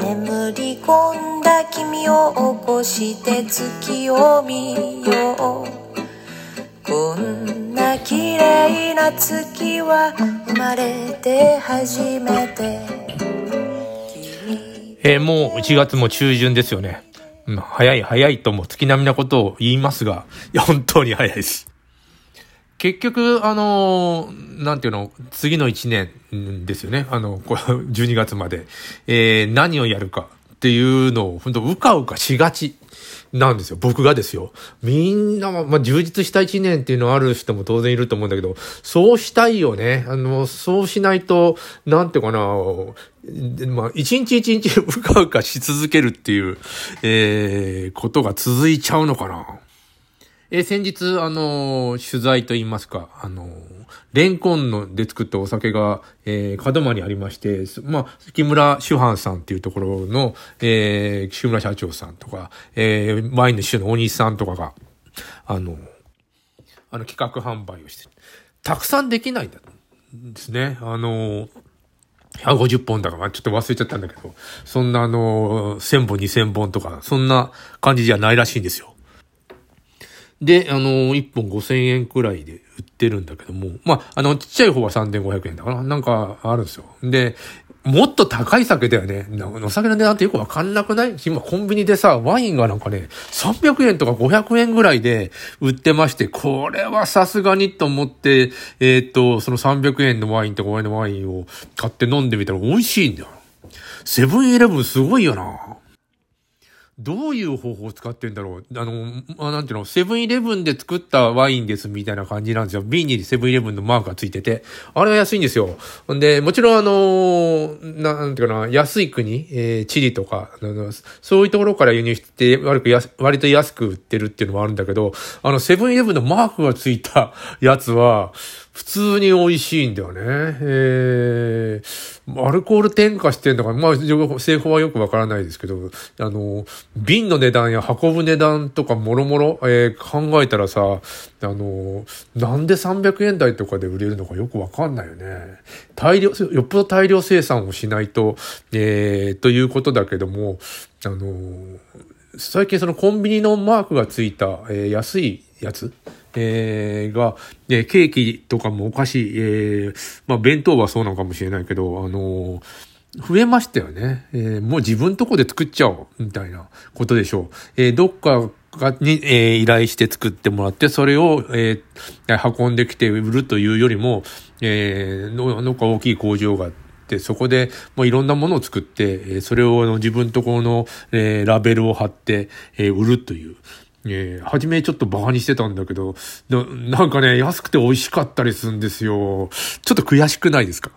眠り込んだ君を起こして月を見ようこんな綺麗な月は生まれて初めてえーもう1月も中旬ですよね。早い早いとも月並みなことを言いますが、本当に早いです。結局、あのーなんていうの、次の1年ですよね。あの、これ12 月まで、えー何をやるかっていうのを、本当うかうかしがちなんですよ。僕がですよ。みんな、まあ、充実した1年っていうのある人も当然いると思うんだけど、そうしたいよね。あの、そうしないと、なんていうかな、まあ、一日一日うかうかし続けるっていう、えー、ことが続いちゃうのかな。えー先日、あのー取材といいますか、あのーレンコンので作ったお酒が、えー、門真にありまして、まあ、木村主犯さんっていうところの、えー、木村社長さんとか、えー、ワインの主の大西さんとかが、あの、あの企画販売をして、たくさんできないんだですね。あのー150本だから、ちょっと忘れちゃったんだけど、そんなあの、1000本、2000本とか、そんな感じじゃないらしいんですよ。で、あの、1本5000円くらいで売ってるんだけども、まあ、あの、ちっちゃい方は3500円だから、なんかあるんですよ。で、もっと高い酒だよね。お酒の値段ってよくわかんなくない？今コンビニでさ、ワインがなんかね、300円とか500円ぐらいで売ってまして、これはさすがにと思って、えーっと、その300円のワインと5円のワインを買って飲んでみたら美味しいんだよ。セブンイレブンすごいよな。どういう方法を使ってんだろう？あの、あなんていうの、セブンイレブンで作ったワインですみたいな感じなんですよ。瓶にセブンイレブンのマークがついてて。あれは安いんですよ。んで、もちろんあの、なんていうかな、安い国、えーチリとか、そういうところから輸入して、割と安割と安く売ってるっていうのもあるんだけど、あの、セブンイレブンのマークがついたやつは、普通に美味しいんだよね。えー、アルコール添加してんだから、まあ、製法はよくわからないですけど、あの、瓶の値段や運ぶ値段とかもろもろ、えー考えたらさ、あの、なんで300円台とかで売れるのかよくわかんないよね。大量、よっぽど大量生産をしないと、えー、ということだけども、あの、最近そのコンビニのマークがついた、えー安いやつえーが、えーケーキとかもお菓子、えーまあ弁当はそうなのかもしれないけど、あのー増えましたよね。えーもう自分とこで作っちゃおう、みたいなことでしょう。えーどっかがに、えー依頼して作ってもらって、それを、えー運んできて売るというよりも、えーの、どっか大きい工場があって、そこで、もういろんなものを作って、えーそれをあの自分とこの、えーラベルを貼って、えー売るという。えー、初めちょっとバカにしてたんだけど、ななんかね、安くて美味しかったりするんですよ。ちょっと悔しくないですか？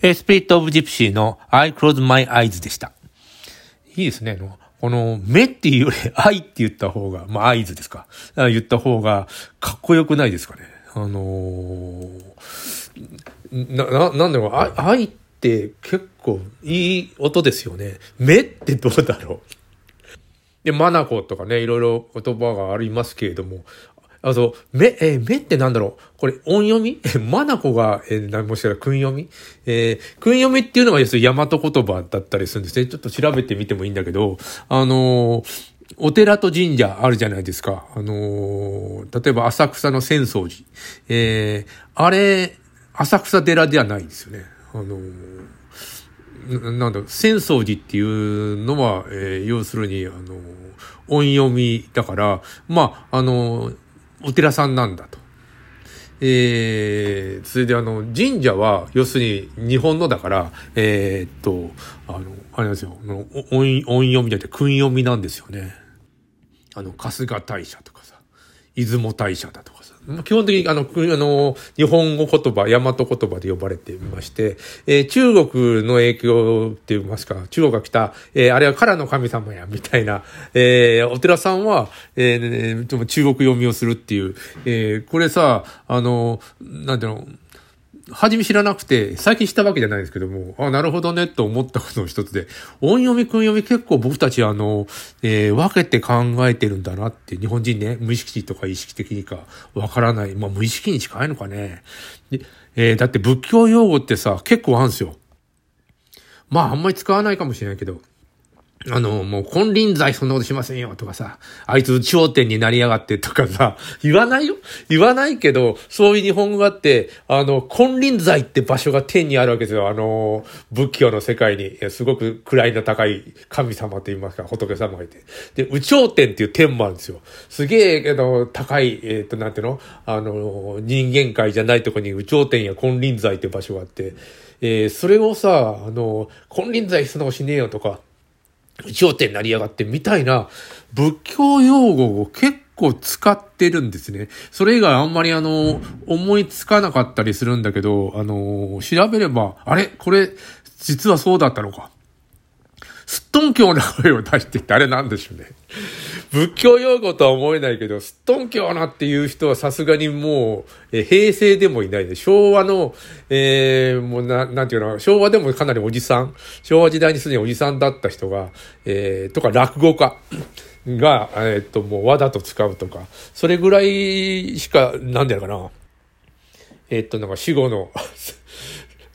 え、スピリットオブジプシーの I close my eyes でした。いいですね。この、目っていうより 愛って言った方が、まあ、合図ですか。言った方が、かっこよくないですかね。あのー、な、な、なんだろう、愛って結構いい音ですよね。目ってどうだろう。で、マナコとかね、いろいろ言葉がありますけれども、あと、目、えー、目ってなんだろうこれ、音読み？え マナコが、えー、もしかしたら訓読み？えー、訓読みっていうのが、要するに大和言葉だったりするんですね。ちょっと調べてみてもいいんだけど、あのー、お寺と神社あるじゃないですか。あのー、例えば浅草の浅草寺。えー、あれ、浅草寺ではないんですよね。あのー、なんだろ、浅草寺っていうのは、えー、要するに、あの、音読みだから、まあ、あの、お寺さんなんだと。えー、それであの、神社は、要するに日本のだから、えー、っと、あの、あれなんですよ、音、音読みじゃなくて、訓読みなんですよね。あの、春日大社とかさ、出雲大社だとか。基本的にあの、あの、日本語言葉、大和言葉で呼ばれていまして、えー、中国の影響って言いますか、中国が来た、えー、あれは唐の神様や、みたいな、えー、お寺さんは、えー、中国読みをするっていう、えー、これさ、あの、なんていうの、初め知らなくて、最近知ったわけじゃないですけども、あ、なるほどね、と思ったことの一つで、音読み、訓読み結構僕たちあの、えー、分けて考えてるんだなって、日本人ね、無意識とか意識的にかわからない。まあ無意識に近いのかね。でえー、だって仏教用語ってさ、結構あるんですよ。まああんまり使わないかもしれないけど、あの、もう金輪際そんなことしませんよとかさ、あいつ頂点になりやがってとかさ、言わないよ言わないけど、そういう日本語があって、あの、金輪際って場所が天にあるわけですよ。あの、仏教の世界に、すごく位の高い神様と言いますか、仏様がいて。で、宇頂天っていう天もあるんですよ。すげえけど、高い、えっ、ー、と、なんていうの？あの、人間界じゃないとこに宇頂天や金輪際って場所があって、えー、それをさ、あの、金輪際素直しねえよとか、頂点になりやがってみたいな仏教用語を結構使ってるんですね。それ以外あんまりあの、思いつかなかったりするんだけど、あの、調べれば、あれ？これ、実はそうだったのか。すっとんきょうな声を出してってあれなんでしょうね。仏教用語とは思えないけど、すっとんきょうなっていう人はさすがにもう、え平成でもいないで、昭和の、えー、もうな、なんていうの、昭和でもかなりおじさん、昭和時代にすでにおじさんだった人が、えー、とか落語家。が、えー、っと、もう和だと使うとか、それぐらいしか、なんだろうかな。えー、っと、なんか死後の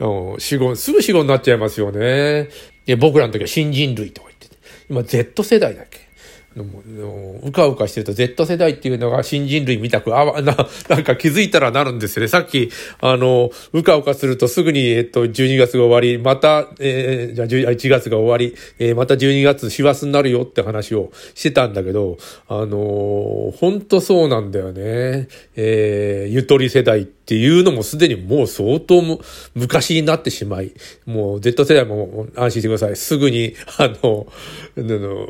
死後、すぐ死後になっちゃいますよね。で僕らの時は新人類とか言ってて。今 Z 世代だっけうかうかしてると Z 世代っていうのが新人類みたく、あわ、な、なんか気づいたらなるんですよね。さっき、あの、うかうかするとすぐに、えっと、12月が終わり、また、えー、じゃあ1月が終わり、えー、また12月師走になるよって話をしてたんだけど、あのー、ほんとそうなんだよね。えー、ゆとり世代っていうのもすでにもう相当昔になってしまい、もう Z 世代も安心してください。すぐに、あの、あの、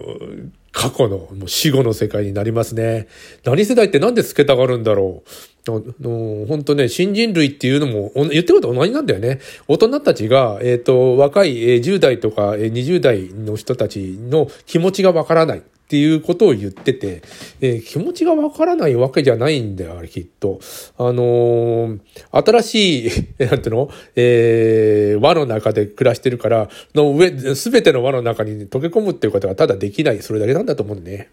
過去の、もう死後の世界になりますね。何世代ってなんでつけたがるんだろう。あの本当ね、新人類っていうのも、言ってること同じなんだよね。大人たちが、えっ、ー、と、若い10代とか20代の人たちの気持ちがわからない。っていうことを言ってて、えー、気持ちがわからないわけじゃないんだよ、あれきっと。あのー、新しい、なんていうの？えー、輪の中で暮らしてるから、の上、すべての輪の中に溶け込むっていうことがただできない、それだけなんだと思うね。